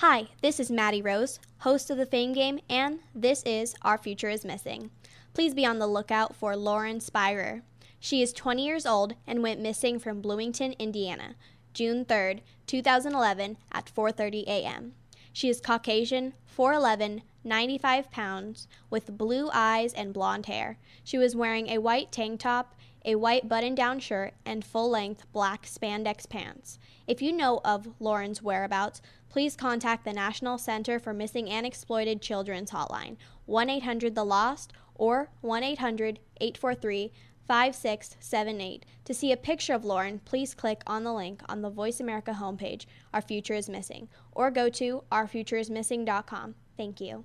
Hi, this is Maddie Rose, host of the Fame Game, and this is Our Future is Missing. Please be on the lookout for Lauren Spierer. She is 20 years old and went missing from Bloomington, Indiana, June 3rd, 2011 at 4:30 a.m. She is Caucasian, 4'11, 95 pounds, with blue eyes and blonde hair. She was wearing a white tank top, a white button down shirt, and full length black spandex pants. If you know of Lauren's whereabouts, please contact the National Center for Missing and Exploited Children's Hotline, 1 800 The Lost, or 1 800 843 5678. To see a picture of Lauren, please click on the link on the Voice America homepage, Our Future is Missing, or go to ourfutureismissing.com. Thank you.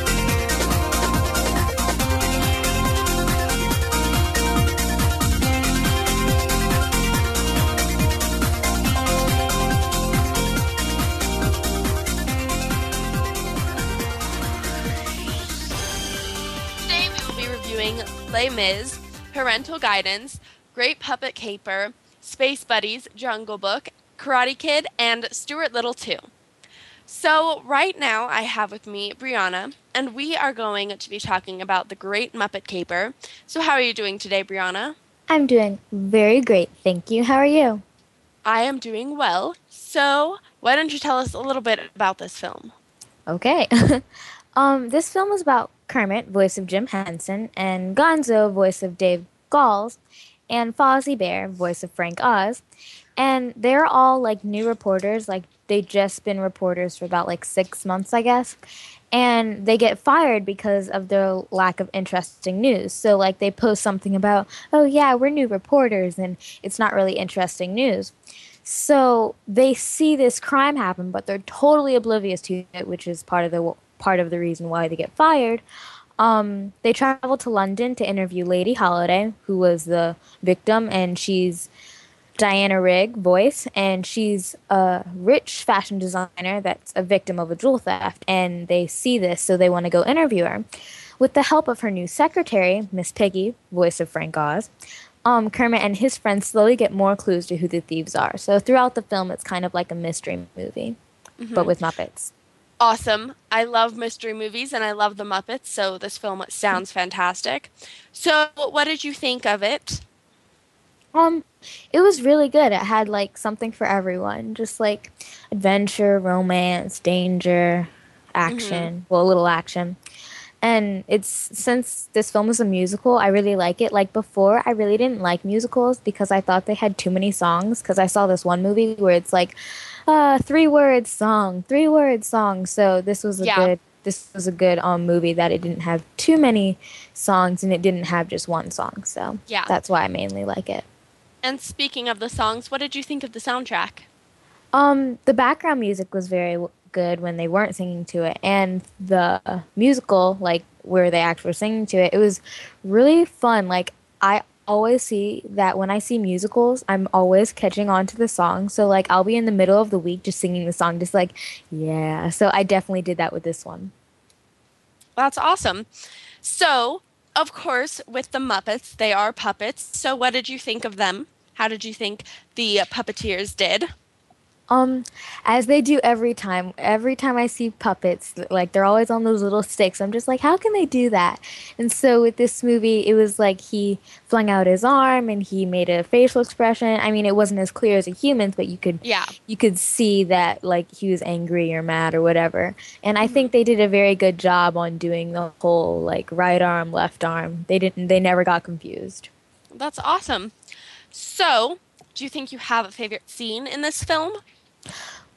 Les Mis, Parental Guidance, Great Muppet Caper, Space Buddies, Jungle Book, Karate Kid, and Stuart Little 2. So, right now I have with me Brianna, and we are going to be talking about the Great Muppet Caper. So, how are you doing today, Brianna? I'm doing very great, thank you. How are you? I am doing well. So, why don't you tell us a little bit about this film? Okay. um, this film is about Kermit, voice of Jim Henson, and Gonzo, voice of Dave Goelz, and Fozzie Bear, voice of Frank Oz. And they're all like new reporters, like they just been reporters for about like six months, I guess. And they get fired because of their lack of interesting news. So, like, they post something about, oh, yeah, we're new reporters, and it's not really interesting news. So they see this crime happen, but they're totally oblivious to it, which is part of the part of the reason why they get fired. Um, they travel to London to interview Lady Holiday, who was the victim, and she's Diana Rigg voice, and she's a rich fashion designer that's a victim of a jewel theft, and they see this, so they want to go interview her. With the help of her new secretary, Miss Piggy, voice of Frank Oz, um, Kermit and his friends slowly get more clues to who the thieves are. So throughout the film, it's kind of like a mystery movie, but with Muppets. Awesome. I love mystery movies and I love the Muppets, so this film sounds fantastic. So, what did you think of it? Um, it was really good. It had like something for everyone, just like adventure, romance, danger, action. Well, a little action. And it's since this film is a musical, I really like it. Like before, I really didn't like musicals because I thought they had too many songs. Because I saw this one movie where it's like, uh, three words song, three words song. So this was a Yeah. good. This was a good um movie that it didn't have too many songs and it didn't have just one song. So Yeah. that's why I mainly like it. And speaking of the songs, what did you think of the soundtrack? Um, the background music was very good when they weren't singing to it, and the musical, like where they actually were singing to it, it was really fun. Like I always see that when I see musicals, I'm always catching on to the song. So like I'll be in the middle of the week just singing the song, just like yeah. So I definitely did that with this one. That's awesome. So, of course, with the Muppets, they are puppets. So, what did you think of them? How did you think the puppeteers did? Um, as they do every time. Every time I see puppets, like they're always on those little sticks. I'm just like, how can they do that? And so with this movie, it was like he flung out his arm and he made a facial expression. I mean, it wasn't as clear as a human's, but you could Yeah. you could see that like he was angry or mad or whatever. And I think they did a very good job on doing the whole like right arm, left arm. They didn't. They never got confused. That's awesome. So, do you think you have a favorite scene in this film?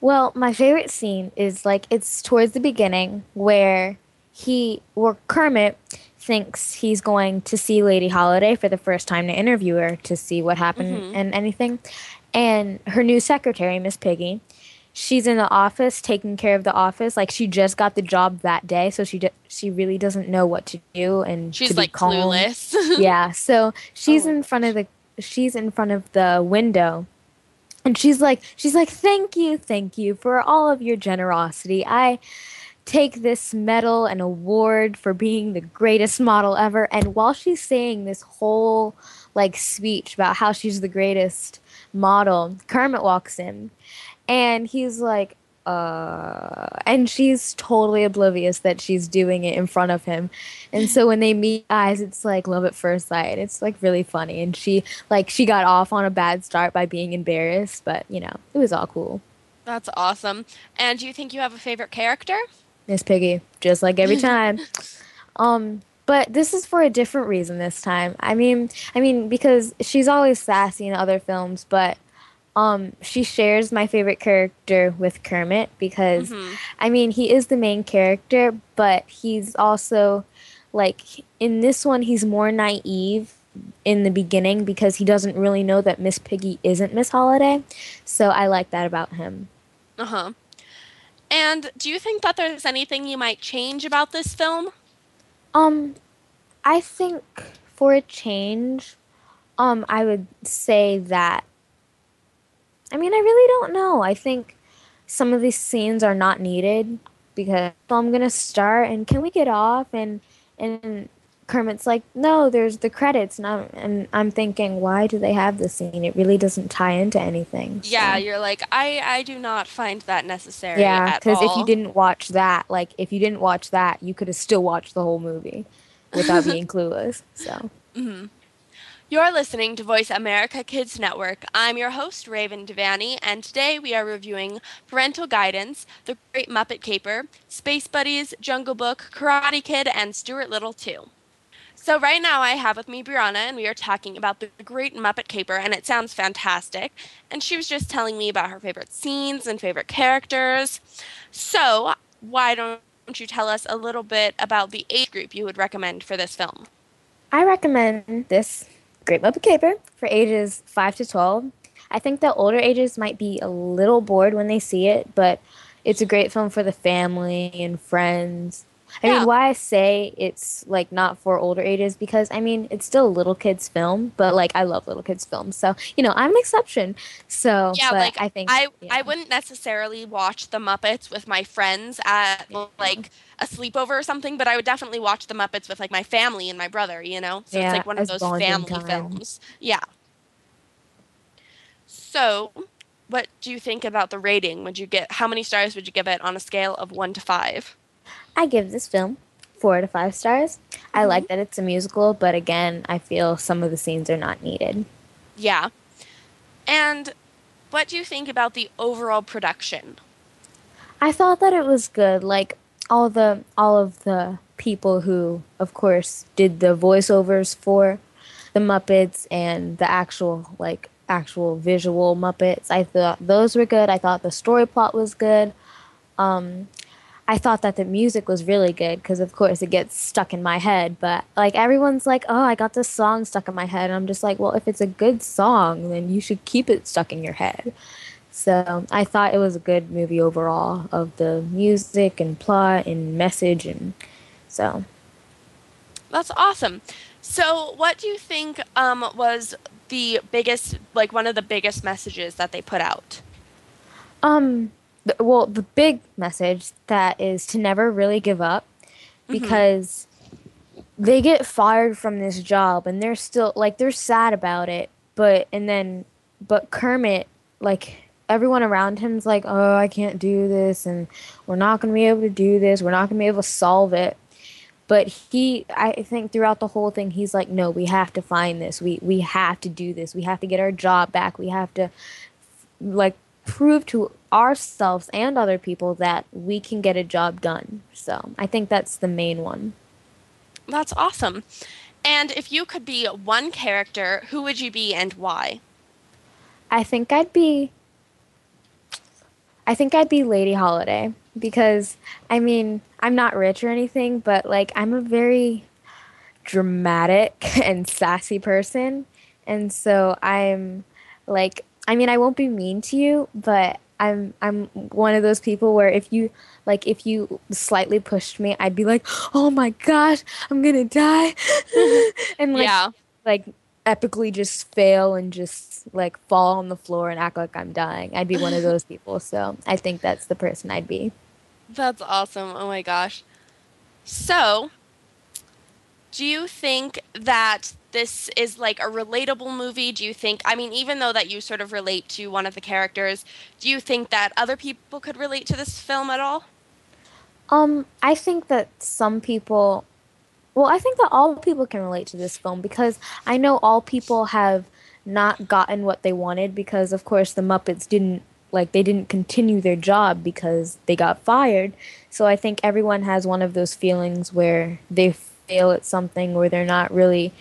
Well, my favorite scene is like it's towards the beginning where he or Kermit thinks he's going to see Lady Holiday for the first time to interview her to see what happened mm-hmm. and anything. And her new secretary, Miss Piggy, she's in the office taking care of the office. Like she just got the job that day, so she d- she really doesn't know what to do and She's like calm. clueless. yeah, so oh she's Oh. in front of the she's in front of the window. And she's like she's like thank you, thank you for all of your generosity. I take this medal and award for being the greatest model ever. And while she's saying this whole like speech about how she's the greatest model, Kermit walks in and he's like, uh, and she's totally oblivious that she's doing it in front of him. And so when they meet eyes, it's like love at first sight. It's like really funny. And she, like, she got off on a bad start by being embarrassed, but you know, it was all cool. That's awesome. And do you think you have a favorite character? Miss Piggy, just like every time. um, but this is for a different reason this time. I mean, I mean because she's always sassy in other films, but um, she shares my favorite character with Kermit because Mhm. I mean he is the main character, but he's also like in this one he's more naive in the beginning because he doesn't really know that Miss Piggy isn't Miss Holiday. So I like that about him. Uh huh. And do you think that there's anything you might change about this film? Um, I think for a change, um, I would say that. I mean, I really don't know. I think some of these scenes are not needed because so I'm gonna start and can we get off and and Kermit's like, no, there's the credits, and I'm and I'm thinking, why do they have this scene? It really doesn't tie into anything. so- Yeah, you're like I. I do not find that necessary. yeah, because if you didn't watch that, like if you didn't watch that, you could have still watched the whole movie without being clueless. So mm-hmm. You're listening to Voice America Kids Network. I'm your host, Raven Devanney, and today we are reviewing Parental Guidance, The Great Muppet Caper, Space Buddies, Jungle Book, Karate Kid, and Stuart Little 2. So, right now I have with me Brianna, and we are talking about The Great Muppet Caper, and it sounds fantastic. And she was just telling me about her favorite scenes and favorite characters. So, why don't you tell us a little bit about the age group you would recommend for this film? I recommend this Great Muppet Caper for ages 5 to 12. I think the older ages might be a little bored when they see it, but it's a great film for the family and friends. I Yeah. mean, why I say it's like not for older ages because I mean it's still a little kids film, but like I love little kids films, so you know I'm an exception. So Yeah, like I think I yeah. I wouldn't necessarily watch the Muppets with my friends at like a sleepover or something, but I would definitely watch the Muppets with like my family and my brother, you know? So Yeah, it's like one of those family time. films. Yeah. So, what do you think about the rating? Would you get how many stars would you give it on a scale of 1 to 5? I give this film four to five stars. I mm-hmm. like that it's a musical, but again, I feel some of the scenes are not needed. Yeah. And what do you think about the overall production? I thought that it was good. Like all the all of the people who, of course, did the voiceovers for the Muppets and the actual like actual visual Muppets. I thought those were good. I thought the story plot was good. Um, I thought that the music was really good because, of course, it gets stuck in my head. But like everyone's like, "Oh, I got this song stuck in my head," and I'm just like, "Well, if it's a good song, then you should keep it stuck in your head." So I thought it was a good movie overall of the music and plot and message and so That's awesome. So, what do you think um, was the biggest, like one of the biggest messages that they put out? um th- well the big message that is to never really give up because they get fired from this job and they're still like they're sad about it but and then but Kermit like everyone around him's like oh I can't do this and we're not going to be able to do this. We're not going to be able to solve it. But he i think throughout the whole thing he's like no we have to find this. We we have to do this. We have to get our job back. We have to like prove to ourselves and other people that we can get a job done. So i think that's the main one. That's awesome. And if you could be one character, who would you be and why? i think i'd be i think i'd be lady holiday because i mean i'm not rich or anything but like i'm a very dramatic and sassy person and so i'm like i mean i won't be mean to you but I'm I'm one of those people where if you like if you slightly pushed me, I'd be like, "Oh my gosh, I'm gonna die," and like yeah. like epically just fail and just like fall on the floor and act like I'm dying. I'd be one of those people. So I think that's the person I'd be. That's awesome. Oh my gosh. So, do you think that this is like a relatable movie? Do you think, I mean, even though that you sort of relate to one of the characters, do you think that other people could relate to this film at all? Um, I think that some people, well, I think that all people can relate to this film because I know all people have not gotten what they wanted because, of course, the Muppets didn't like they didn't continue their job because they got fired. So I think everyone has one of those feelings where they fail at something or they're not really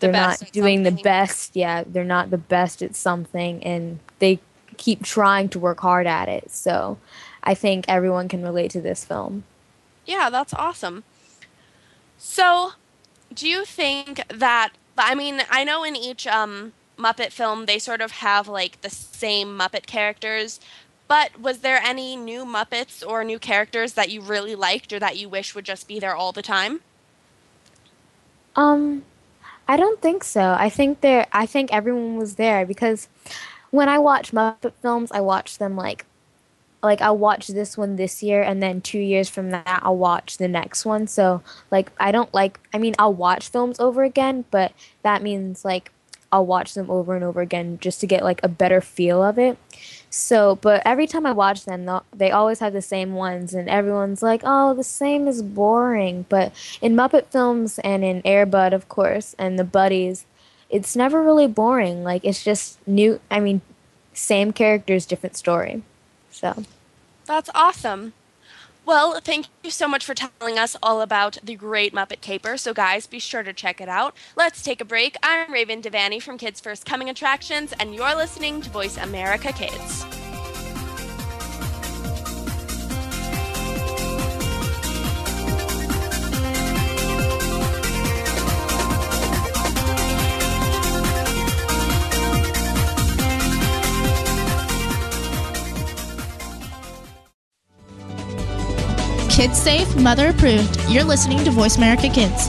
they're not doing something. the best. Yeah, they're not the best at something and they keep trying to work hard at it. So I think everyone can relate to this film. Yeah, that's awesome. So, do you think that I mean, I know in each um Muppet film, they sort of have like the same Muppet characters. But was there any new Muppets or new characters that you really liked or that you wish would just be there all the time? Um, I don't think so. I think there. I think everyone was there because when I watch Muppet films, I watch them like like I'll watch this one this year and then 2 years from that I'll watch the next one. So like I don't like I mean I'll watch films over again, but that means like I'll watch them over and over again just to get like a better feel of it. So, but every time I watch them, they always have the same ones, and everyone's like, "Oh, the same is boring." But in Muppet films and in Air Bud, of course, and the Buddies, it's never really boring. Like it's just new. I mean, same characters, different story. So, that's awesome. Well, thank you so much for telling us all about the great Muppet Caper. So, guys, be sure to check it out. Let's take a break. I'm Raven Devanney from Kids First Coming Attractions, and you're listening to Voice America Kids. Kids safe, mother approved. You're listening to Voice America Kids.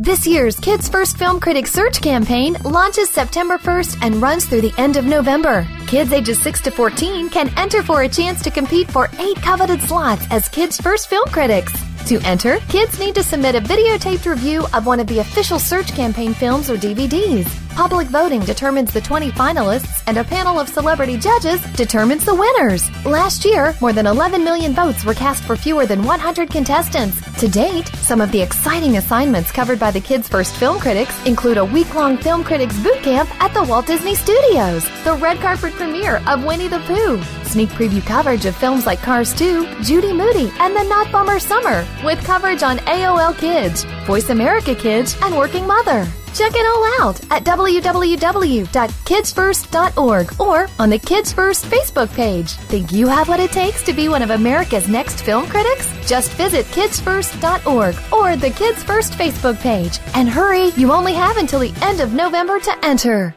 This year's Kids First Film Critics Search campaign launches September 1st and runs through the end of November. Kids ages 6 to 14 can enter for a chance to compete for eight coveted slots as Kids First Film Critics. To enter, kids need to submit a videotaped review of one of the official search campaign films or DVDs. Public voting determines the 20 finalists, and a panel of celebrity judges determines the winners. Last year, more than 11 million votes were cast for fewer than 100 contestants. To date, some of the exciting assignments covered by the Kids First Film Critics include a week long film critics boot camp at the Walt Disney Studios, the red carpet premiere of Winnie the Pooh, sneak preview coverage of films like Cars 2, Judy Moody, and The Not Bummer Summer, with coverage on AOL Kids, Voice America Kids, and Working Mother. Check it all out at www.kidsfirst.org or on the Kids First Facebook page. Think you have what it takes to be one of America's next film critics? Just visit kidsfirst.org or the Kids First Facebook page. And hurry, you only have until the end of November to enter.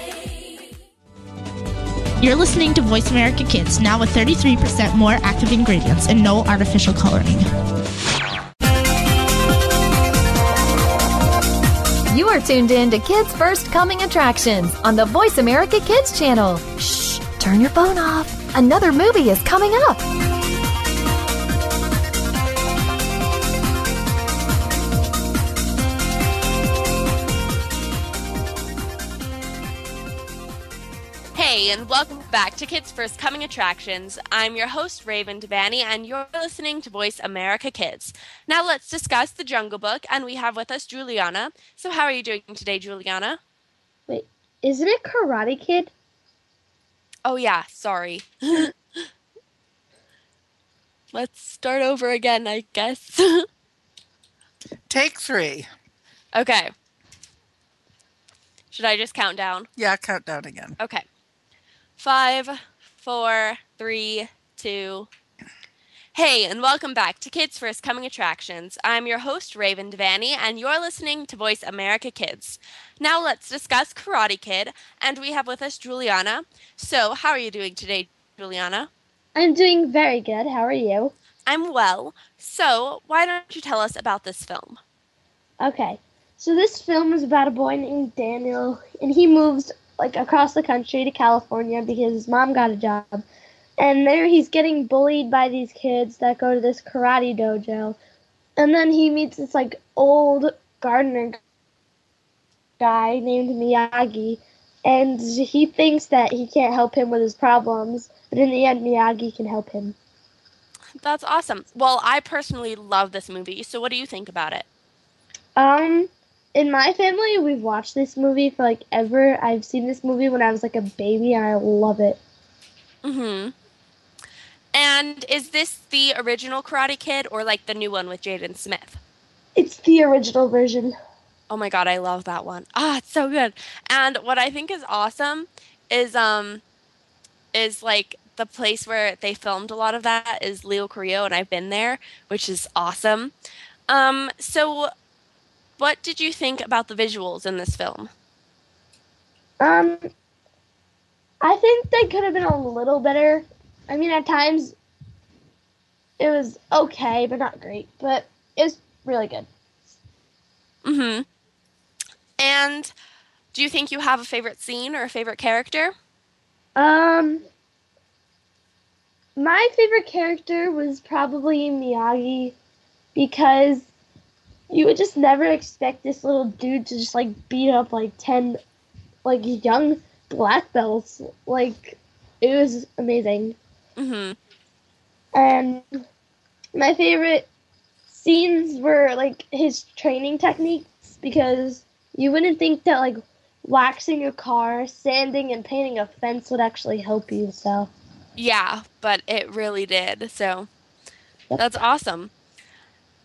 You're listening to Voice America Kids, now with 33% more active ingredients and no artificial coloring. You are tuned in to Kids First Coming Attractions on the Voice America Kids channel. Shh, turn your phone off. Another movie is coming up. And welcome back to Kids First Coming Attractions. I'm your host, Raven Devanney, and you're listening to Voice America Kids. Now let's discuss the Jungle Book, and we have with us Juliana. So, how are you doing today, Juliana? Wait, isn't it Karate Kid? Oh yeah, sorry. Let's start over again, I guess. Take three. okay. Should I just count down? Yeah, count down again. Okay. Five, four, three, two. Hey, and welcome back to Kids First Coming Attractions. I'm your host, Raven Devanney, and you're listening to Voice America Kids. Now let's discuss Karate Kid, and we have with us Juliana. So, how are you doing today, Juliana? I'm doing very good. How are you? I'm well. So, why don't you tell us about this film? Okay. So this film is about a boy named Daniel, and he moves like across the country to California because his mom got a job. And there he's getting bullied by these kids that go to this karate dojo. And then he meets this like old gardener guy named Miyagi, and he thinks that he can't help him with his problems, but in the end Miyagi can help him. That's awesome. Well, I personally love this movie. So, what do you think about it? Um, in my family, we've watched this movie for like ever. I've seen this movie when I was like a baby, and I love it. Mm-hmm. And is this the original Karate Kid or like the new one with Jaden Smith? It's the original version. Oh my god, I love that one. Ah, it's so good. And what I think is awesome is um is like the place where they filmed a lot of that is Leo Carrillo and I've been there, which is awesome. Um so what did you think about the visuals in this film? Um, I think they could have been a little better. I mean, at times it was okay, but not great. But it was really good. Mhm. And do you think you have a favorite scene or a favorite character? Um, my favorite character was probably Miyagi because you would just never expect this little dude to just like beat up like 10 like young black belts. Like, it was amazing. Mhm. And my favorite scenes were like his training techniques because you wouldn't think that like waxing your car, sanding, and painting a fence would actually help you. So Yeah, but it really did. So that's awesome.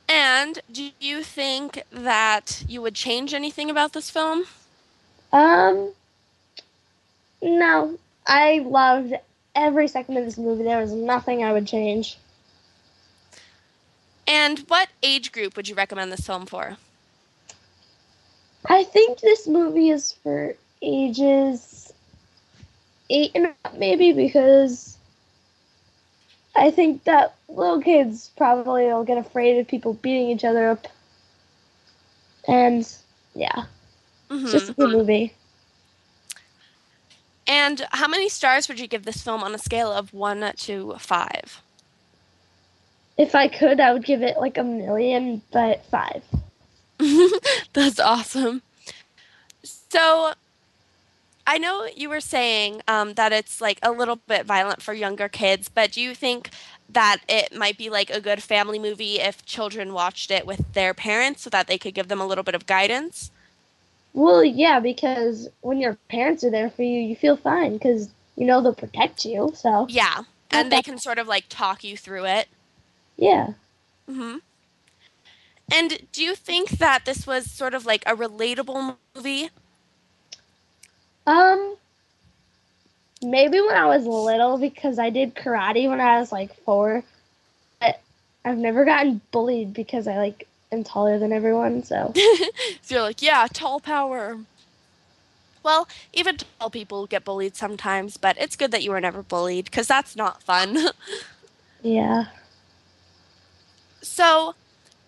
And do you think that you would change anything about this film? Um, no, I loved every second of this movie. There was nothing I would change. And what age group would you recommend this film for? I think this movie is for ages eight and up, maybe because I think that little kids probably will get afraid of people beating each other up. And yeah, it's just a good Mhm. movie. And how many stars would you give this film on a scale of 1 to 5? If I could, I would give it like a million, but five. That's awesome. So, I know you were saying um, that it's like a little bit violent for younger kids, but do you think that it might be like a good family movie if children watched it with their parents so that they could give them a little bit of guidance? Well, yeah, because when your parents are there for you, you feel fine because you know they'll protect you. So Yeah. And they can sort of like talk you through it. yeah. hmm And do you think that this was sort of like a relatable movie? Um, maybe when I was little because I did karate when I was like four, but I've never gotten bullied because I like am taller than everyone. So so you're like, yeah, tall power. Well, even tall people get bullied sometimes, but it's good that you were never bullied because that's not fun. yeah. so,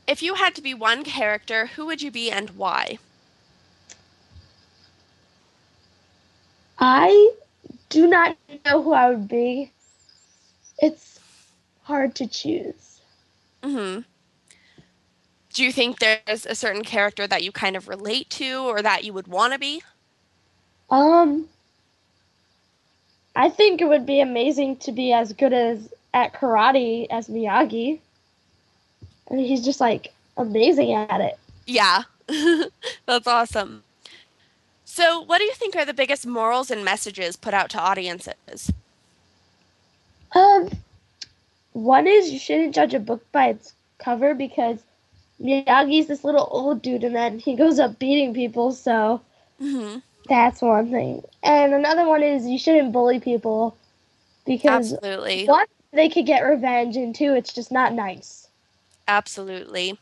if you had to be one character, who would you be and why? I do not know who I would be. It's hard to choose. hmm Do you think there's a certain character that you kind of relate to or that you would want to be? Um, I think it would be amazing to be as good as at karate as Miyagi. I mean, he's just like amazing at it. Yeah, that's awesome. So, what do you think are the biggest morals and messages put out to audiences? Um, one is you shouldn't judge a book by its cover because Miyagi's this little old dude and then he goes up beating people, so hmm that's one thing. And another one is you shouldn't bully people because Absolutely. one, they could get revenge, and two, it's just not nice. Absolutely.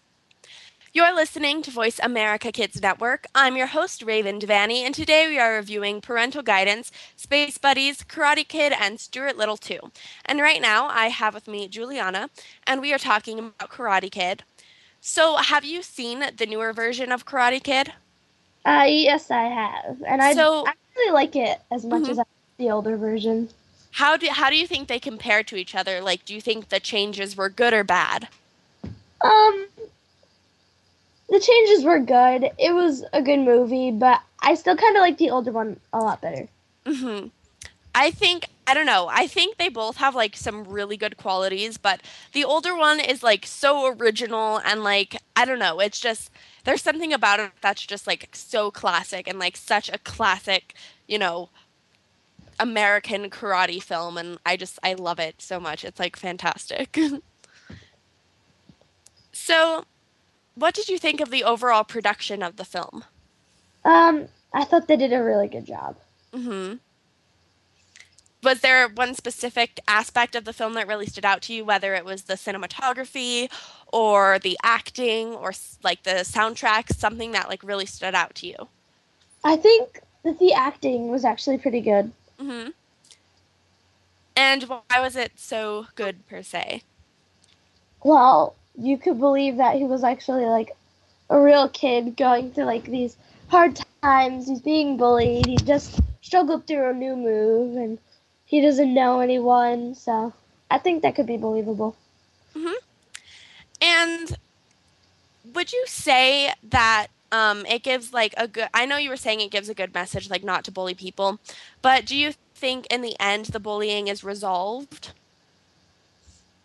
You're listening to Voice America Kids Network. I'm your host, Raven Devanney, and today we are reviewing Parental Guidance, Space Buddies, Karate Kid, and Stuart Little 2. And right now, I have with me Juliana, and we are talking about Karate Kid. So, have you seen the newer version of Karate Kid? Uh, yes, I have, and I So- I really like it as much Mhm. as I like the older version. How do how do you think they compare to each other? Like, do you think the changes were good or bad? Um, the changes were good. It was a good movie, but I still kind of like the older one a lot better. hmm I think I don't know. I think they both have like some really good qualities, but the older one is like so original and like I don't know. It's just there's something about it that's just like so classic and like such a classic, you know, American karate film, and I just I love it so much. It's like fantastic. so, what did you think of the overall production of the film? Um, I thought they did a really good job. hmm Was there one specific aspect of the film that really stood out to you, whether it was the cinematography or the acting or like the soundtrack, something that like really stood out to you? I think that the acting was actually pretty good. hmm And why was it so good per se? Well, you could believe that he was actually like a real kid going through like these hard times. He's being bullied. He just struggled through a new move and he doesn't know anyone. So I think that could be believable. Hmm. And would you say that um, it gives like a good? I know you were saying it gives a good message, like not to bully people, but do you think in the end the bullying is resolved?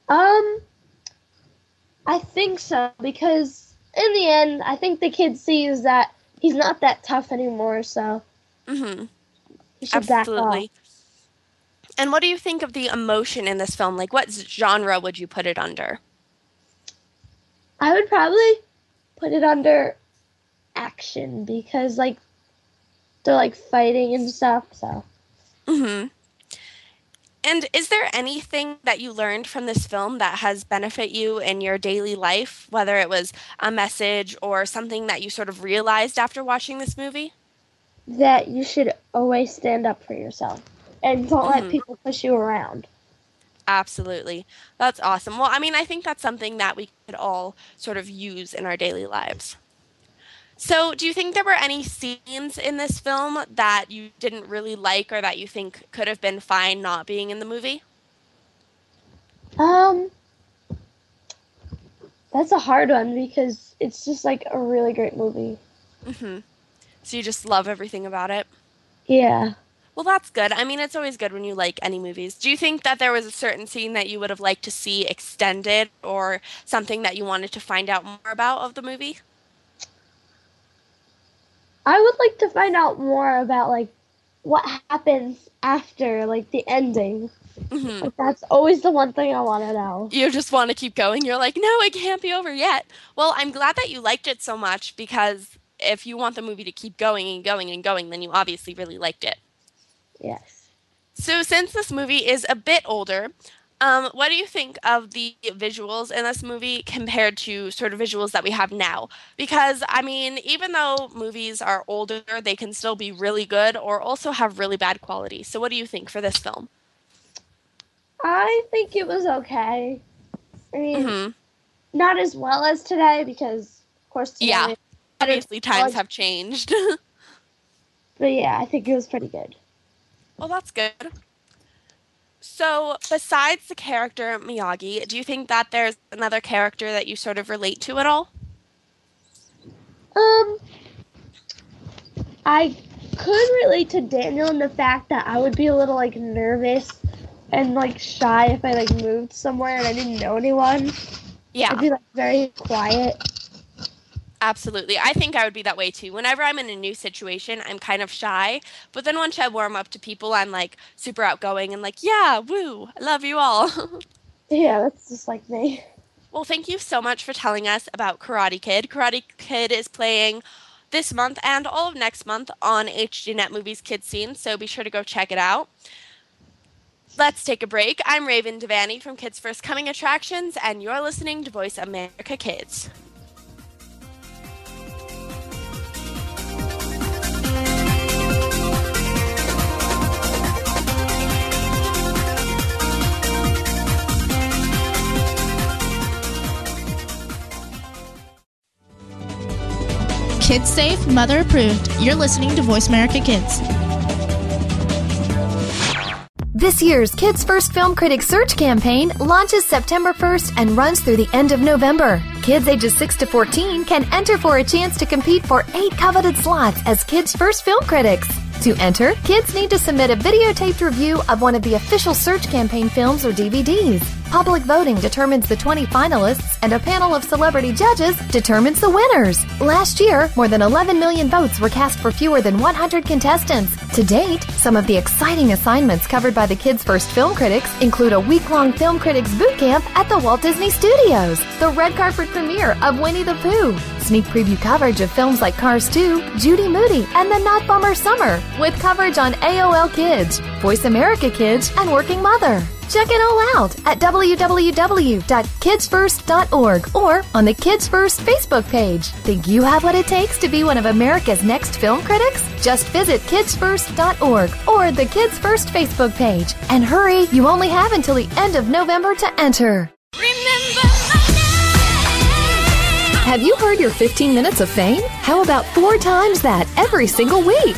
Um, I think so because in the end, I think the kid sees that he's not that tough anymore. So hmm he should back off. Absolutely. And what do you think of the emotion in this film? Like, what genre would you put it under? I would probably put it under action because like they're like fighting and stuff. So hmm And is there anything that you learned from this film that has benefit you in your daily life, whether it was a message or something that you sort of realized after watching this movie? that you should always stand up for yourself and don't Mhm. let people push you around. Absolutely. That's awesome. Well, I mean, I think that's something that we could all sort of use in our daily lives. So, do you think there were any scenes in this film that you didn't really like or that you think could have been fine not being in the movie? Um, that's a hard one because it's just like a really great movie. hmm So, you just love everything about it? Yeah. Well, that's good. I mean, it's always good when you like any movies. Do you think that there was a certain scene that you would have liked to see extended or something that you wanted to find out more about of the movie? I would like to find out more about like what happens after like the ending. hmm Like, that's always the one thing I want to know. you just want to keep going. You're like, no, it can't be over yet. Well, I'm glad that you liked it so much because if you want the movie to keep going and going and going, then you obviously really liked it. Yes. So, since this movie is a bit older, um, what do you think of the visuals in this movie compared to sort of visuals that we have now? Because, I mean, even though movies are older, they can still be really good or also have really bad quality. So, what do you think for this film? I think it was okay. I mean, hmm not as well as today because, of course, today, Yeah. Obviously, times have changed. But yeah, I think it was pretty good. Well, that's good. So, besides the character Miyagi, do you think that there's another character that you sort of relate to at all? Um, I could relate to Daniel in the fact that I would be a little like nervous and like shy if I like moved somewhere and I didn't know anyone. Yeah, I'd be like very quiet. Absolutely. I think I would be that way too. Whenever I'm in a new situation, I'm kind of shy. But then once I warm up to people, I'm like super outgoing and like, yeah, woo, I love you all. Yeah, that's just like me. well, thank you so much for telling us about Karate Kid. Karate Kid is playing this month and all of next month on HDNet Movies Kids Scene, so be sure to go check it out. Let's take a break. I'm Raven Devanney from Kids First Coming Attractions, and you're listening to Voice America Kids. Kids safe, mother approved. You're listening to Voice America Kids. This year's Kids First Film Critics Search campaign launches September 1st and runs through the end of November. Kids ages 6 to 14 can enter for a chance to compete for eight coveted slots as Kids First Film Critics. To enter, kids need to submit a videotaped review of one of the official search campaign films or DVDs. Public voting determines the 20 finalists, and a panel of celebrity judges determines the winners. Last year, more than 11 million votes were cast for fewer than 100 contestants. To date, some of the exciting assignments covered by the Kids First Film Critics include a week long film critics boot camp at the Walt Disney Studios, the red carpet premiere of Winnie the Pooh, sneak preview coverage of films like Cars 2, Judy Moody, and The Not Bummer Summer, with coverage on AOL Kids, Voice America Kids, and Working Mother. Check it all out at www.kidsfirst.org or on the Kids First Facebook page. Think you have what it takes to be one of America's next film critics? Just visit kidsfirst.org or the Kids First Facebook page. And hurry, you only have until the end of November to enter. Have you heard your 15 minutes of fame? How about four times that every single week?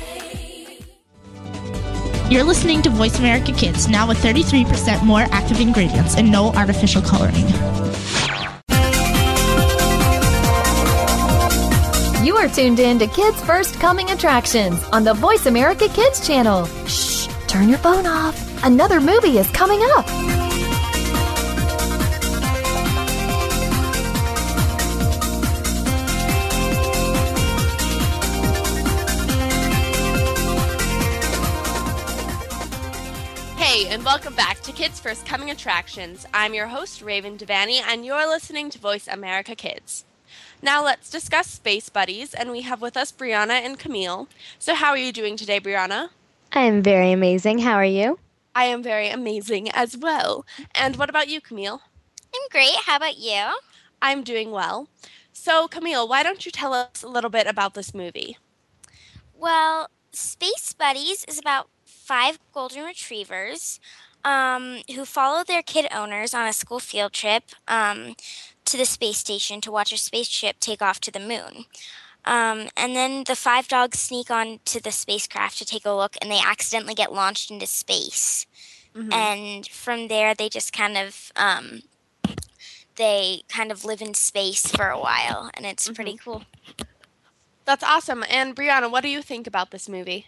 You're listening to Voice America Kids, now with 33% more active ingredients and no artificial coloring. You are tuned in to Kids First Coming Attractions on the Voice America Kids channel. Shh, turn your phone off. Another movie is coming up. And welcome back to Kids First Coming Attractions. I'm your host, Raven Devanney, and you're listening to Voice America Kids. Now let's discuss Space Buddies, and we have with us Brianna and Camille. So, how are you doing today, Brianna? I am very amazing. How are you? I am very amazing as well. And what about you, Camille? I'm great. How about you? I'm doing well. So, Camille, why don't you tell us a little bit about this movie? Well, Space Buddies is about five golden retrievers um, who follow their kid owners on a school field trip um, to the space station to watch a spaceship take off to the moon. Um, and then the five dogs sneak on to the spacecraft to take a look, and they accidentally get launched into space. Mhm. And from there, they just kind of um, they kind of live in space for a while, and it's pretty cool. That's awesome. And Brianna, what do you think about this movie?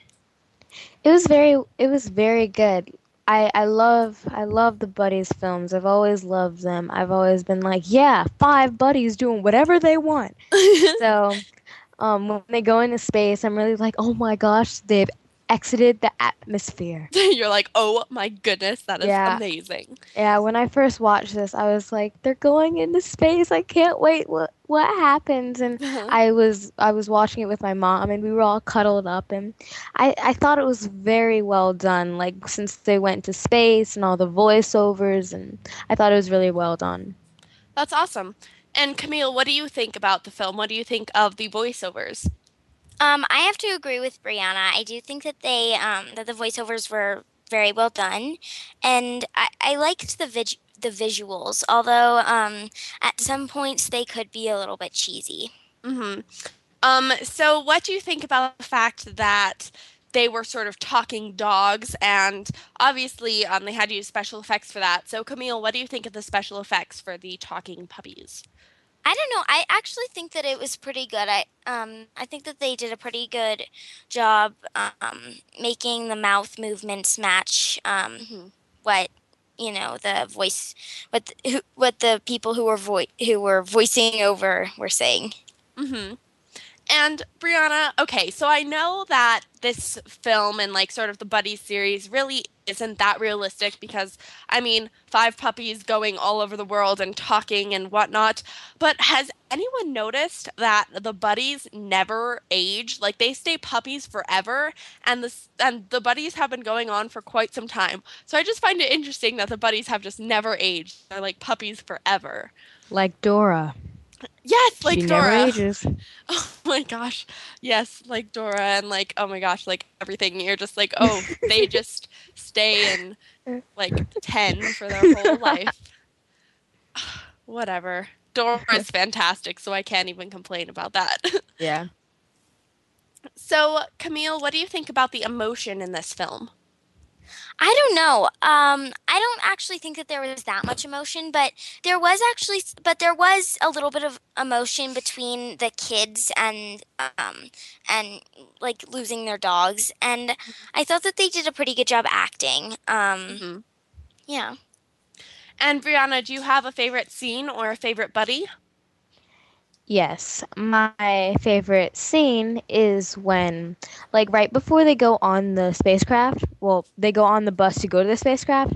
It was very it was very good. I I love I love the buddies films. I've always loved them. I've always been like, yeah, five buddies doing whatever they want. so, um, when they go into space, I'm really like, oh my gosh, they've exited the atmosphere. You're like, oh my goodness, that is Yeah. amazing. Yeah, when I first watched this, I was like, they're going into space. I can't wait. What what happens? And I was I was watching it with my mom, and we were all cuddled up, and I I thought it was very well done. Like since they went to space and all the voiceovers, and I thought it was really well done. That's awesome. And Camille, what do you think about the film? What do you think of the voiceovers? Um, I have to agree with Brianna. I do think that they um, that the voiceovers were very well done, and I, I liked the vid- the visuals. Although um, at some points they could be a little bit cheesy. hmm Um, so what do you think about the fact that they were sort of talking dogs, and obviously um, they had to use special effects for that. So, Camille, what do you think of the special effects for the talking puppies? I don't know. I actually think that it was pretty good. I um I think that they did a pretty good job um making the mouth movements match um Mhm. what you know the voice what the, who, what the people who were vo- who were voicing over were saying. Mm-hmm. And Brianna, okay, so I know that this film and like sort of the Buddy series really isn't that realistic because I mean, five puppies going all over the world and talking and whatnot. But has anyone noticed that the buddies never age? Like they stay puppies forever, and the and the buddies have been going on for quite some time. So I just find it interesting that the buddies have just never aged. They're like puppies forever. Like Dora. Yes, like she Dora. Oh my gosh. Yes, like Dora and like oh my gosh, like everything. You're just like, oh, they just stay in like 10 for their whole life. Whatever. Dora is fantastic, so I can't even complain about that. Yeah. so, Camille, what do you think about the emotion in this film? I don't know. Um, I don't actually think that there was that much emotion, but there was actually, but there was a little bit of emotion between the kids and um, and like losing their dogs, and I thought that they did a pretty good job acting. Um, Mhm. yeah. And Brianna, do you have a favorite scene or a favorite buddy? Yes, my favorite scene is when, like, right before they go on the spacecraft, well, they go on the bus to go to the spacecraft,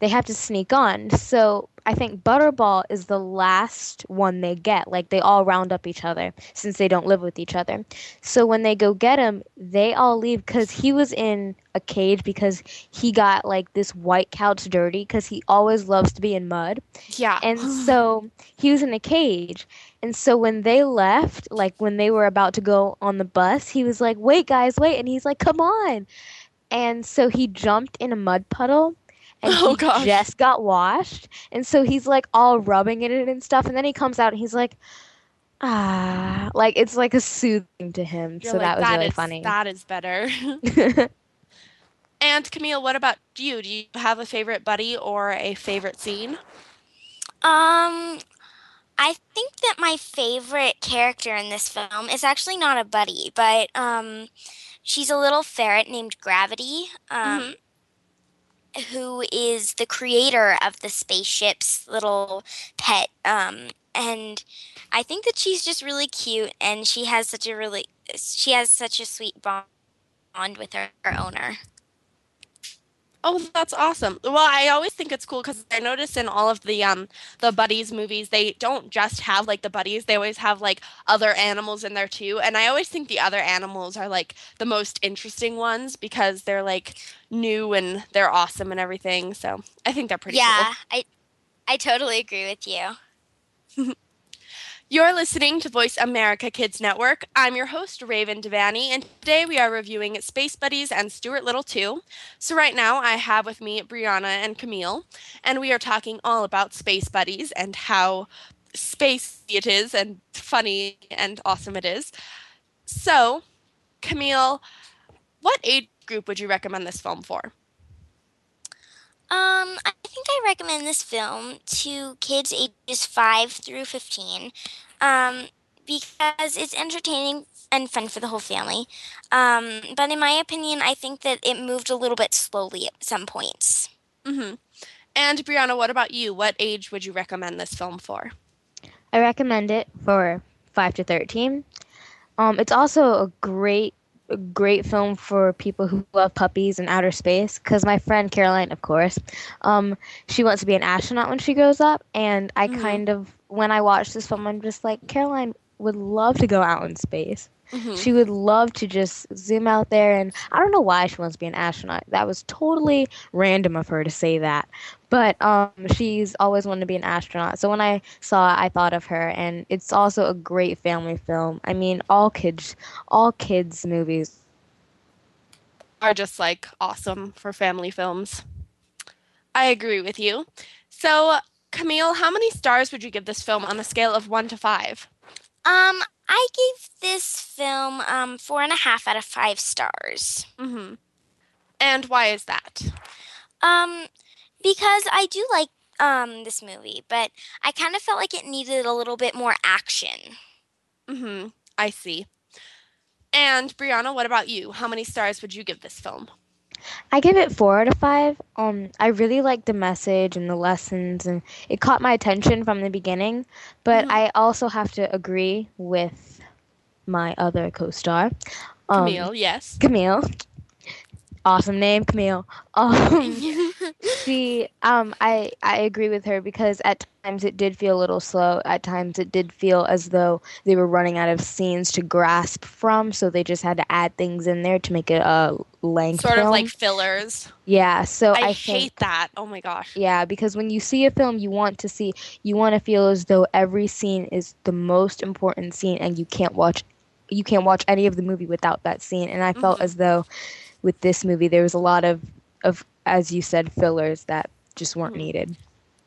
they have to sneak on. So I think Butterball is the last one they get. Like, they all round up each other since they don't live with each other. So when they go get him, they all leave because he was in a cage because he got, like, this white couch dirty because he always loves to be in mud. Yeah. And so he was in a cage. And so when they left, like when they were about to go on the bus, he was like, wait, guys, wait. And he's like, come on. And so he jumped in a mud puddle. And Oh, he gosh. just got washed. And so he's like all rubbing in it and stuff. And then he comes out and he's like, ah. Like it's like a soothing to him. You're so like, that was really is- funny. That is better. and Camille, what about you? Do you have a favorite buddy or a favorite scene? Um, I think that my favorite character in this film is actually not a buddy, but um, she's a little ferret named Gravity, um, who is the creator of the spaceship's little pet. Um, and I think that she's just really cute, and she has such a really she has such a sweet bond with her, her owner. Oh, that's awesome. Well, I always think it's cool because I notice in all of the um the buddies movies, they don't just have like the buddies; they always have like other animals in there too. And I always think the other animals are like the most interesting ones because they're like new and they're awesome and everything. So I think they're pretty yeah, cool. I I totally agree with you. You're listening to Voice America Kids Network. I'm your host, Raven Devanney, and today we are reviewing Space Buddies and Stuart Little 2. So, right now I have with me Brianna and Camille, and we are talking all about Space Buddies and how spacey it is, and funny and awesome it is. So, Camille, what age group would you recommend this film for? Um, I think I recommend this film to kids ages 5 through 15 um, because it's entertaining and fun for the whole family. Um, but in my opinion, I think that it moved a little bit slowly at some points. hmm And, Brianna, what about you? What age would you recommend this film for? I recommend it for 5 to 13. Um, it's also a great a great film for people who love puppies and outer space because my friend Caroline, of course, um, she wants to be an astronaut when she grows up. And I Mhm. kind of, when I watch this film, I'm just like, Caroline would love to go out in space. Mhm. She would love to just zoom out there. And I don't know why she wants to be an astronaut. That was totally random of her to say that. But um, she's always wanted to be an astronaut. So when I saw it, I thought of her. And it's also a great family film. I mean, all kids, all kids movies are just like awesome for family films. I agree with you. So, Camille, how many stars would you give this film on a scale of one to five? Um, I gave this film um, four and a half out of five stars. Mm-hmm. And why is that? Um, because I do like um this movie, but I kind of felt like it needed a little bit more action. Mm-hmm. I see. And Brianna, what about you? How many stars would you give this film? I give it four out of five. Um, I really liked the message and the lessons, and it caught my attention from the beginning. But Mhm. I also have to agree with my other co-star, um, Camille, yes. Camille. Awesome name, Camille. Um, she, um, I, I agree with her because at times it did feel a little slow. At times it did feel as though they were running out of scenes to grasp from, so they just had to add things in there to make it a length sort of like fillers. yeah. So I, I, hate think, that. Oh my gosh. yeah, because when you see a film, you want to see, you want to feel as though every scene is the most important scene, and you can't watch, you can't watch any of the movie without that scene. And I felt Mhm. as though, with this movie, there was a lot of, of as you said, fillers that just weren't Mhm. needed.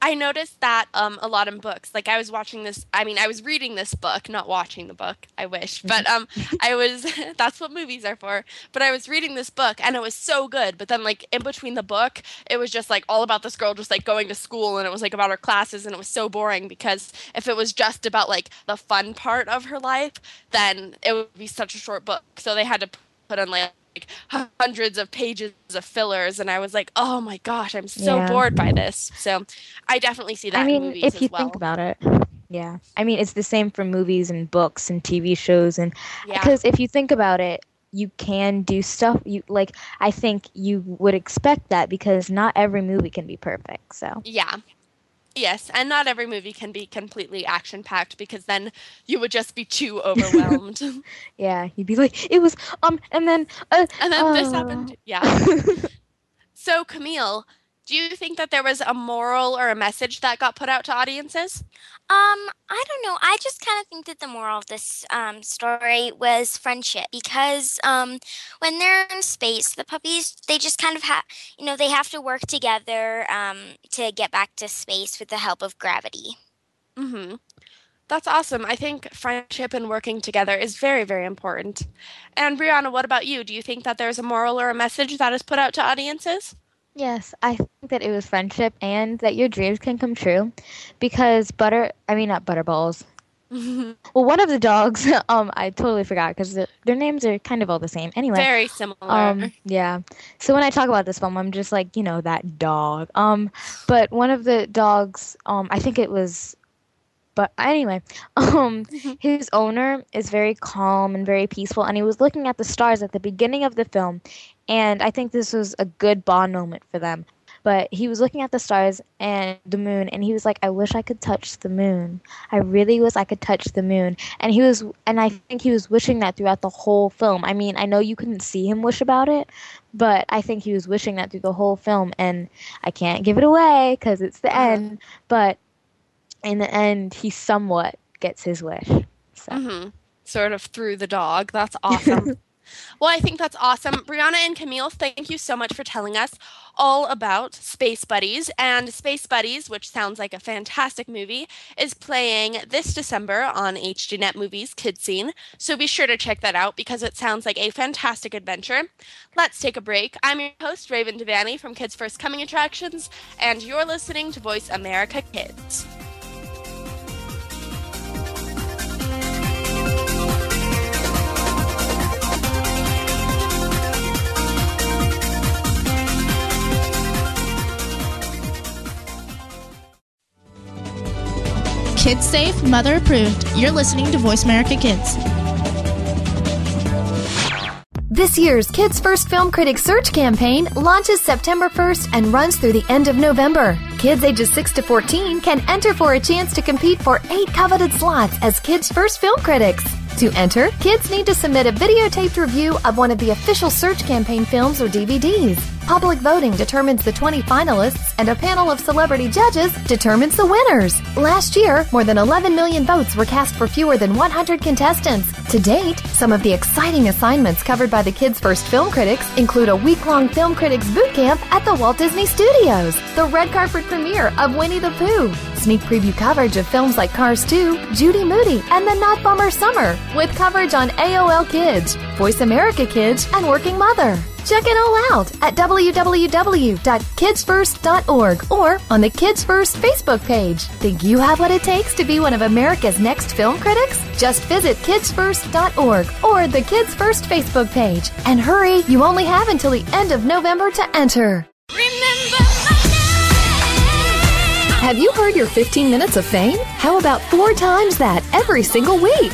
I noticed that um, a lot in books. Like I was watching this. I mean, I was reading this book, not watching the book. I wish, but um, I was. that's what movies are for. But I was reading this book, and it was so good. But then, like in between the book, it was just like all about this girl just like going to school, and it was like about her classes, and it was so boring because if it was just about like the fun part of her life, then it would be such a short book. So they had to put in like hundreds of pages of fillers and I was like, "Oh my gosh, I'm so Yeah. bored by this." So, I definitely see that I in mean, movies if you well. think about it, yeah. I mean, it's the same for movies and books and TV shows, and yeah. because if you think about it, you can do stuff. You like, I think you would expect that because not every movie can be perfect. So Yeah. Yes, and not every movie can be completely action packed because then you would just be too overwhelmed. yeah, you'd be like, it was um, and then uh, and then this uh, happened. Yeah. So, Camille, do you think that there was a moral or a message that got put out to audiences? Um, I don't know. I just kind of think that the moral of this um, story was friendship because um, when they're in space, the puppies they just kind of have, you know, they have to work together um, to get back to space with the help of gravity. Mm-hmm. That's awesome. I think friendship and working together is very, very important. And Brianna, what about you? Do you think that there's a moral or a message that is put out to audiences? Yes, I think that it was friendship and that your dreams can come true, because butter. I mean, not butterballs. Well, one of the dogs, um, I totally forgot because their names are kind of all the same. Anyway, very similar. Um, yeah. So when I talk about this film, I'm just like, you know, that dog. Um, but one of the dogs, um, I think it was, but anyway, um, his owner is very calm and very peaceful, and he was looking at the stars at the beginning of the film, and I think this was a good bond moment for them. But he was looking at the stars and the moon, and he was like, "I wish I could touch the moon. I really wish I could touch the moon." And he was, and I think he was wishing that throughout the whole film. I mean, I know you couldn't see him wish about it, but I think he was wishing that through the whole film. And I can't give it away because it's the Uh-huh. end. But in the end, he somewhat gets his wish. So. hmm Sort of through the dog. That's awesome. well, I think that's awesome. Brianna and Camille, thank you so much for telling us all about Space Buddies. And Space Buddies, which sounds like a fantastic movie, is playing this December on HDNet Movies Kids Scene. So be sure to check that out because it sounds like a fantastic adventure. Let's take a break. I'm your host, Raven Devanney from Kids First Coming Attractions, and you're listening to Voice America Kids. Kids safe, mother approved. You're listening to Voice America Kids. This year's Kids First Film Critics Search campaign launches September 1st and runs through the end of November. Kids ages 6 to 14 can enter for a chance to compete for eight coveted slots as Kids First Film Critics. To enter, kids need to submit a videotaped review of one of the official search campaign films or DVDs. Public voting determines the 20 finalists, and a panel of celebrity judges determines the winners. Last year, more than 11 million votes were cast for fewer than 100 contestants. To date, some of the exciting assignments covered by the Kids First Film Critics include a week long Film Critics Boot Camp at the Walt Disney Studios, the red carpet premiere of Winnie the Pooh, sneak preview coverage of films like Cars 2, Judy Moody, and The Not Bummer Summer, with coverage on AOL Kids, Voice America Kids, and Working Mother. Check it all out at www.kidsfirst.org or on the Kids First Facebook page. Think you have what it takes to be one of America's next film critics? Just visit kidsfirst.org or the Kids First Facebook page. And hurry, you only have until the end of November to enter. Have you heard your 15 minutes of fame? How about four times that every single week?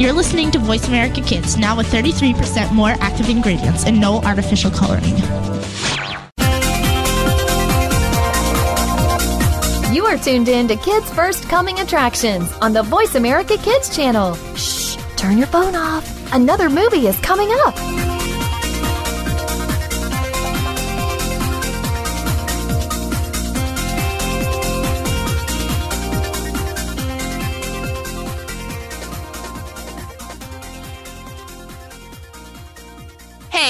You're listening to Voice America Kids, now with 33% more active ingredients and no artificial coloring. You are tuned in to Kids First Coming Attractions on the Voice America Kids channel. Shh, turn your phone off. Another movie is coming up.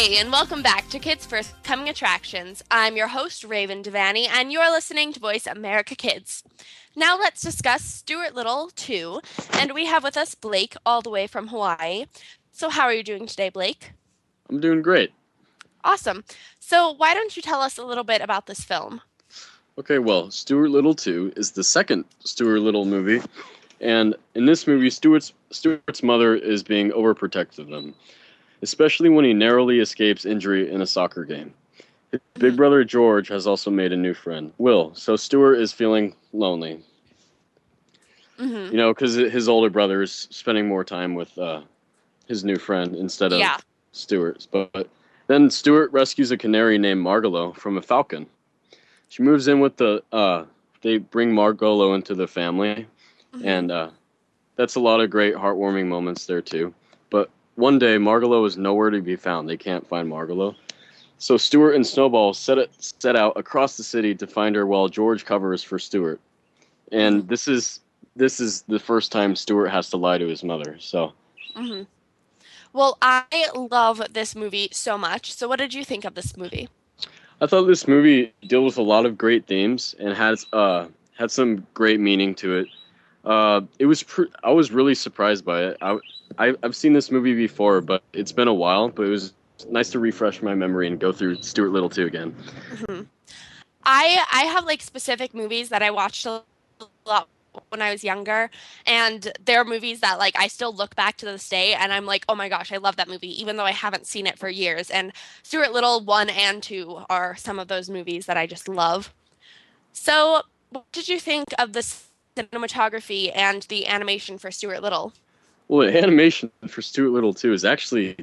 Hey, and welcome back to Kids First Coming Attractions. I'm your host, Raven Devanney, and you're listening to Voice America Kids. Now let's discuss Stuart Little 2, and we have with us Blake all the way from Hawaii. So, how are you doing today, Blake? I'm doing great. Awesome. So, why don't you tell us a little bit about this film? Okay, well, Stuart Little 2 is the second Stuart Little movie, and in this movie, Stuart's Stuart's mother is being overprotective of him, especially when he narrowly escapes injury in a soccer game. His big brother George has also made a new friend, Will. So Stuart is feeling lonely, Mm-hmm. you know, because his older brother is spending more time with uh, his new friend instead of Yeah. Stuart's. But then Stuart rescues a canary named Margalo from a falcon. She moves in with the. Uh, they bring Margalo into the family, Mm-hmm. and uh, that's a lot of great heartwarming moments there too. One day Margalo is nowhere to be found. They can't find Margalo. So Stuart and Snowball set it set out across the city to find her while George covers for Stuart. And this is this is the first time Stuart has to lie to his mother. So hmm Well, I love this movie so much. So, what did you think of this movie? I thought this movie dealt with a lot of great themes and has uh had some great meaning to it. Uh, it was pr- I was really surprised by it. I, I I've seen this movie before, but it's been a while. But it was nice to refresh my memory and go through Stuart Little 2 again. Mhm. I I have like specific movies that I watched a lot when I was younger, and there are movies that like I still look back to this day, and I'm like, oh my gosh, I love that movie, even though I haven't seen it for years. And Stuart Little one and two are some of those movies that I just love. So, what did you think of the cinematography and the animation for Stuart Little? Well, the animation for Stuart Little 2 is actually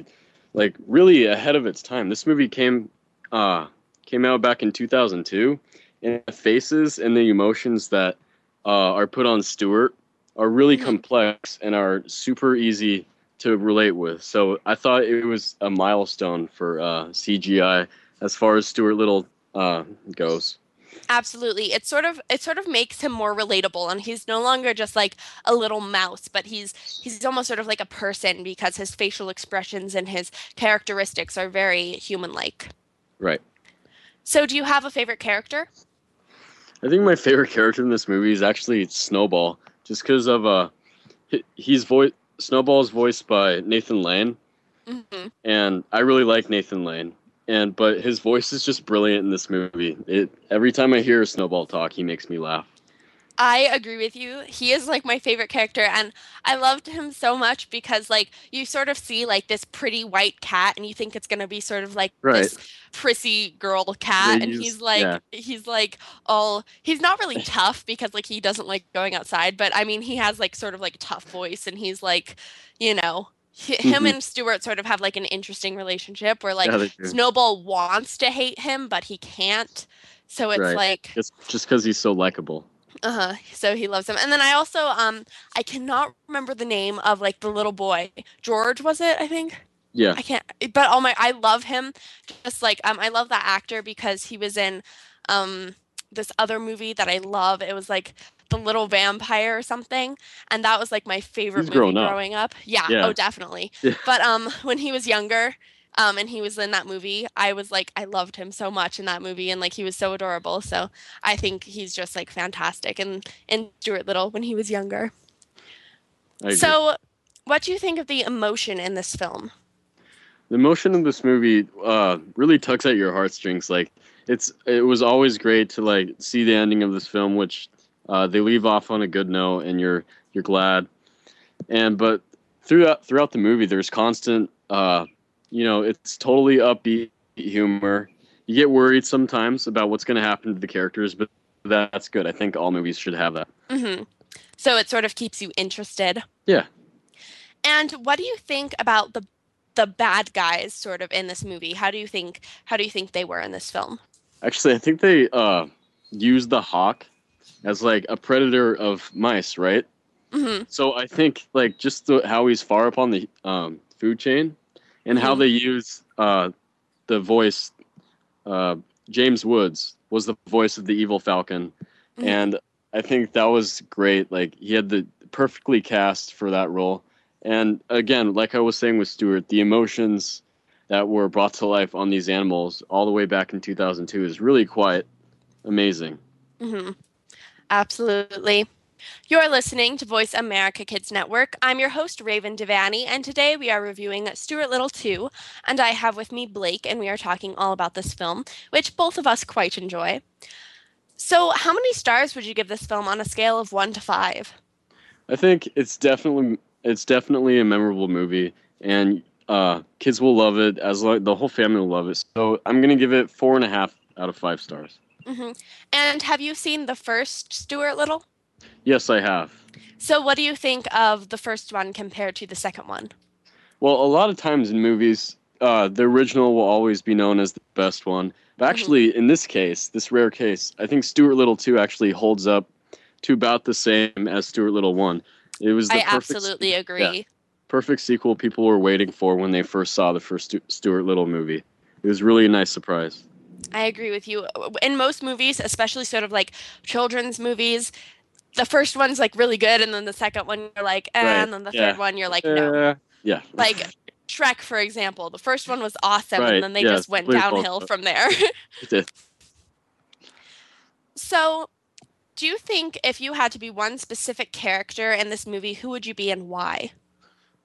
like really ahead of its time. This movie came uh came out back in 2002 and the faces and the emotions that uh, are put on Stuart are really Mhm. complex and are super easy to relate with. So I thought it was a milestone for uh, CGI as far as Stuart Little uh, goes. Absolutely. It sort of it sort of makes him more relatable and he's no longer just like a little mouse, but he's he's almost sort of like a person because his facial expressions and his characteristics are very human-like. Right. So do you have a favorite character? I think my favorite character in this movie is actually Snowball, just because of uh, he's voice snowball's is voiced by Nathan Lane, hmm and I really like Nathan Lane. And but his voice is just brilliant in this movie. It every time I hear Snowball talk, he makes me laugh. I agree with you. He is like my favorite character and I loved him so much because like you sort of see like this pretty white cat and you think it's going to be sort of like Right. this prissy girl cat They and use- he's like yeah. he's like all he's not really tough because like he doesn't like going outside but I mean he has like sort of like tough voice and he's like you know him Mhm. and Stuart sort of have like an interesting relationship where like yeah. Snowball wants to hate him but he can't so it's Right. like just just because he's so likable. Uh huh. So he loves him, and then I also um I cannot remember the name of like the little boy George was it I think Yeah. I can't but oh my I love him just like um I love that actor because he was in um this other movie that I love it was like the little vampire or something and that was like my favorite He's movie grown up. growing up yeah, Yeah. oh definitely Yeah. but um when he was younger um and he was in that movie I was like I loved him so much in that movie and like he was so adorable so I think he's just like fantastic and in Stuart Little when he was younger so what do you think of the emotion in this film the emotion in this movie uh, really tugs at your heartstrings. Like it's it was always great to like see the ending of this film, which uh, they leave off on a good note, and you're you're glad. And but throughout throughout the movie, there's constant, uh, you know, it's totally upbeat humor. You get worried sometimes about what's going to happen to the characters, but that's good. I think all movies should have that. hmm So it sort of keeps you interested. Yeah. And what do you think about the the bad guys sort of in this movie? How do you think how do you think they were in this film? Actually, I think they uh, used the hawk as like a predator of mice, right? hmm So I think like just the, how he's far up on the um, food chain, and how Mhm. they use uh, the voice. Uh, James Woods was the voice of the evil Falcon, Mhm. and I think that was great. Like he had the perfectly cast for that role. And again, like I was saying with Stuart, the emotions that were brought to life on these animals all the way back in 2002 is really quite amazing. Absolutely. You're listening to Voice America Kids Network. I'm your host, Raven Devanney, and today we are reviewing Stuart Little 2, and I have with me Blake, and we are talking all about this film, which both of us quite enjoy. So, how many stars would you give this film on a scale of 1 to 5? I think it's definitely it's definitely a memorable movie, and uh, kids will love it as lo- the whole family will love it. So I'm gonna give it four and a half out of five stars. Hmm And have you seen the first Stuart Little? Yes, I have. So, what do you think of the first one compared to the second one? Well, a lot of times in movies, uh, the original will always be known as the best one. But actually, in this case, this rare case, I think Stuart Little 2 actually holds up to about the same as Stuart Little 1. It was the I absolutely agree. perfect sequel people were waiting for when they first saw the first Stu- Stuart Little movie. It was really a nice surprise. I agree with you. In most movies, especially sort of like children's movies, the first one's like really good, and then the second one you're like, eh, Right, and then the yeah. third one you're like, no. Uh, yeah. Like Shrek, for example, the first one was awesome, Right, and then they yeah, just went downhill from there. So, do you think if you had to be one specific character in this movie, who would you be and why?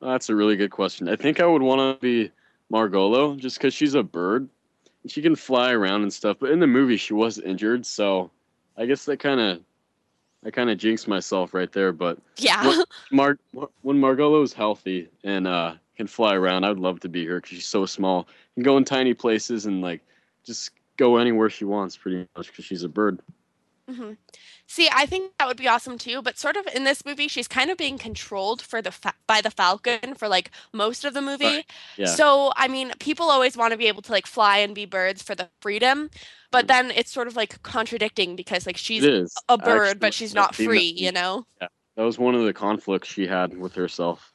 That's a really good question. I think I would want to be Margalo just because she's a bird. And She can fly around and stuff, but in the movie she was injured, so I guess that kind of I kind of jinxed myself right there. But Yeah. What- Mar- when Margalo is healthy and uh, can fly around, I would love to be her because she's so small, can go in tiny places and like just go anywhere she wants, pretty much because she's a bird. Hmm See, I think that would be awesome too. But sort of in this movie, she's kind of being controlled for the fa- by the Falcon for like most of the movie. Right. Yeah. So I mean, people always want to be able to like fly and be birds for the freedom, but then it's sort of like contradicting because like she's a bird, actually, but she's not free. You know. That was one of the conflicts she had with herself.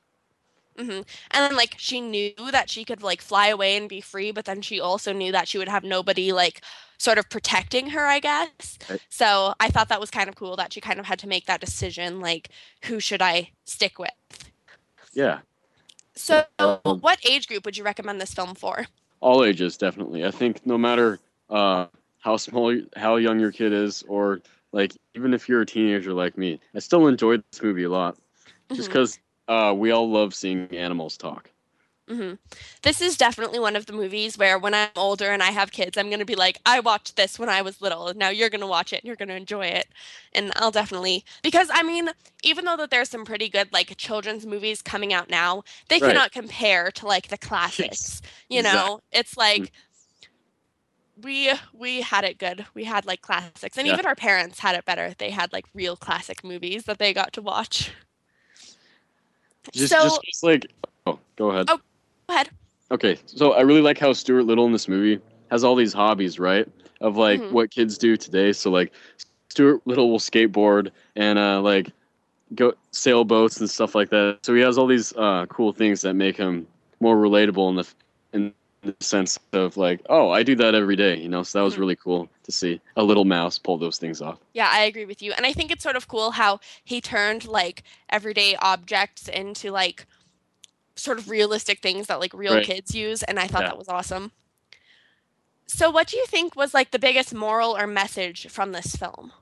Hmm And then like she knew that she could like fly away and be free, but then she also knew that she would have nobody like sort of protecting her, I guess. Right. So I thought that was kind of cool that she kind of had to make that decision like who should I stick with? Yeah. So Um, what age group would you recommend this film for? all ages definitely i think no matter uh, how small how young your kid is or like even if you're a teenager like me i still enjoyed this movie a lot just because uh, we all love seeing animals talk hmm This is definitely one of the movies where when I'm older and I have kids, I'm going to be like, I watched this when I was little. And Now you're going to watch it and you're going to enjoy it. And I'll definitely, because I mean, even though that there's some pretty good like children's movies coming out now, they Right. cannot compare to like the classics. You exactly. know, it's like, we we had it good. We had like classics, and Yeah. even our parents had it better. They had like real classic movies that they got to watch. Just, so just, just like oh go ahead Oh. go ahead. okay so i really like how stuart little in this movie has all these hobbies right of like Mhm. what kids do today so like Stuart Little will skateboard and uh, like go sailboats and stuff like that. So he has all these uh, cool things that make him more relatable in the in the sense of like, oh, I do that every day, you know. So that was Mhm. really cool to see a little mouse pull those things off. Yeah, I agree with you. And I think it's sort of cool how he turned like everyday objects into like sort of realistic things that like real Right. kids use. And I thought Yeah. that was awesome. So, what do you think was like the biggest moral or message from this film?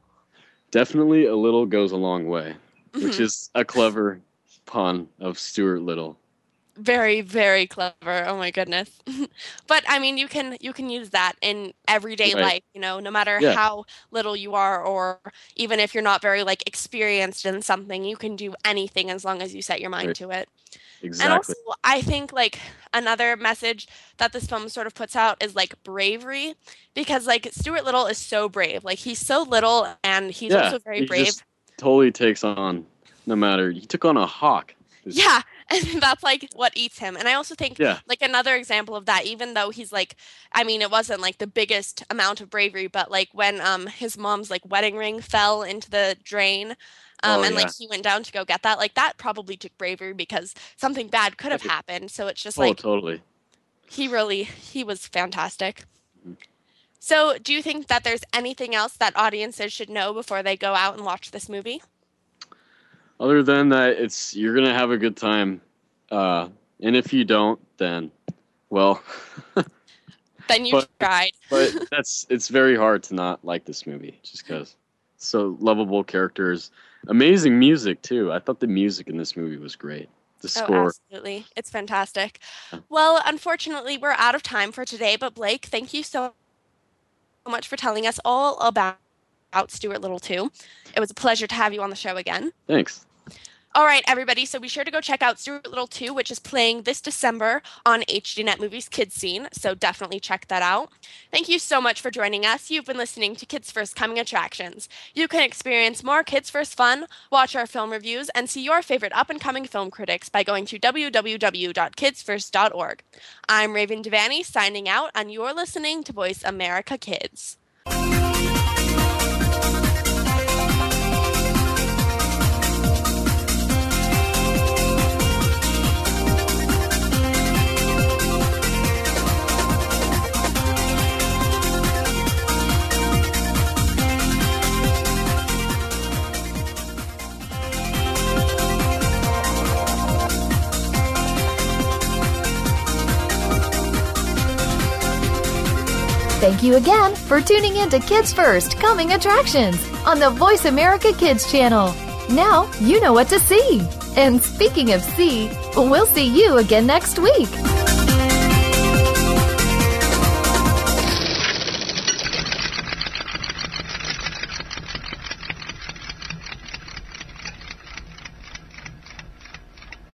Definitely, a little goes a long way, which Mhm. is a clever pun of Stuart Little. Very very clever oh my goodness but i mean you can you can use that in everyday Right. life you know no matter Yeah. how little you are or even if you're not very like experienced in something you can do anything as long as you set your mind Right. to it Exactly. and also i think like another message that this film sort of puts out is like bravery because like stuart little is so brave like he's so little and he's Yeah, also very he brave totally takes on, no matter. He took on a hawk. Yeah, and that's like what eats him. And I also think Yeah. like another example of that, even though he's like, I mean, it wasn't like the biggest amount of bravery, but like when um his mom's like wedding ring fell into the drain, um, Oh, and like he went down to go get that, like that probably took bravery because something bad could have happened. So it's just oh, like totally. he really he was fantastic. Mhm. So, do you think that there's anything else that audiences should know before they go out and watch this movie? Other than that, it's you're gonna have a good time, uh, and if you don't, then, well, Then you But- tried. but that's it's very hard to not like this movie just because so lovable characters, amazing music too. I thought the music in this movie was great. The Oh, score. absolutely. It's fantastic. Yeah. Well, unfortunately, we're out of time for today, but Blake, thank you so much for telling us all about, about Stuart Little 2. It was a pleasure to have you on the show again. Thanks. All right, everybody. So be sure to go check out Stuart Little 2, which is playing this December on HDNet Movies Kids Scene. So definitely check that out. Thank you so much for joining us. You've been listening to Kids First Coming Attractions. You can experience more Kids First fun, watch our film reviews, and see your favorite up and coming film critics by going to www.kidsfirst.org. I'm Raven Devanney signing out, and you're listening to Voice America Kids. Thank you again for tuning in to Kids First Coming Attractions on the Voice America Kids channel. Now you know what to see. And speaking of see, we'll see you again next week.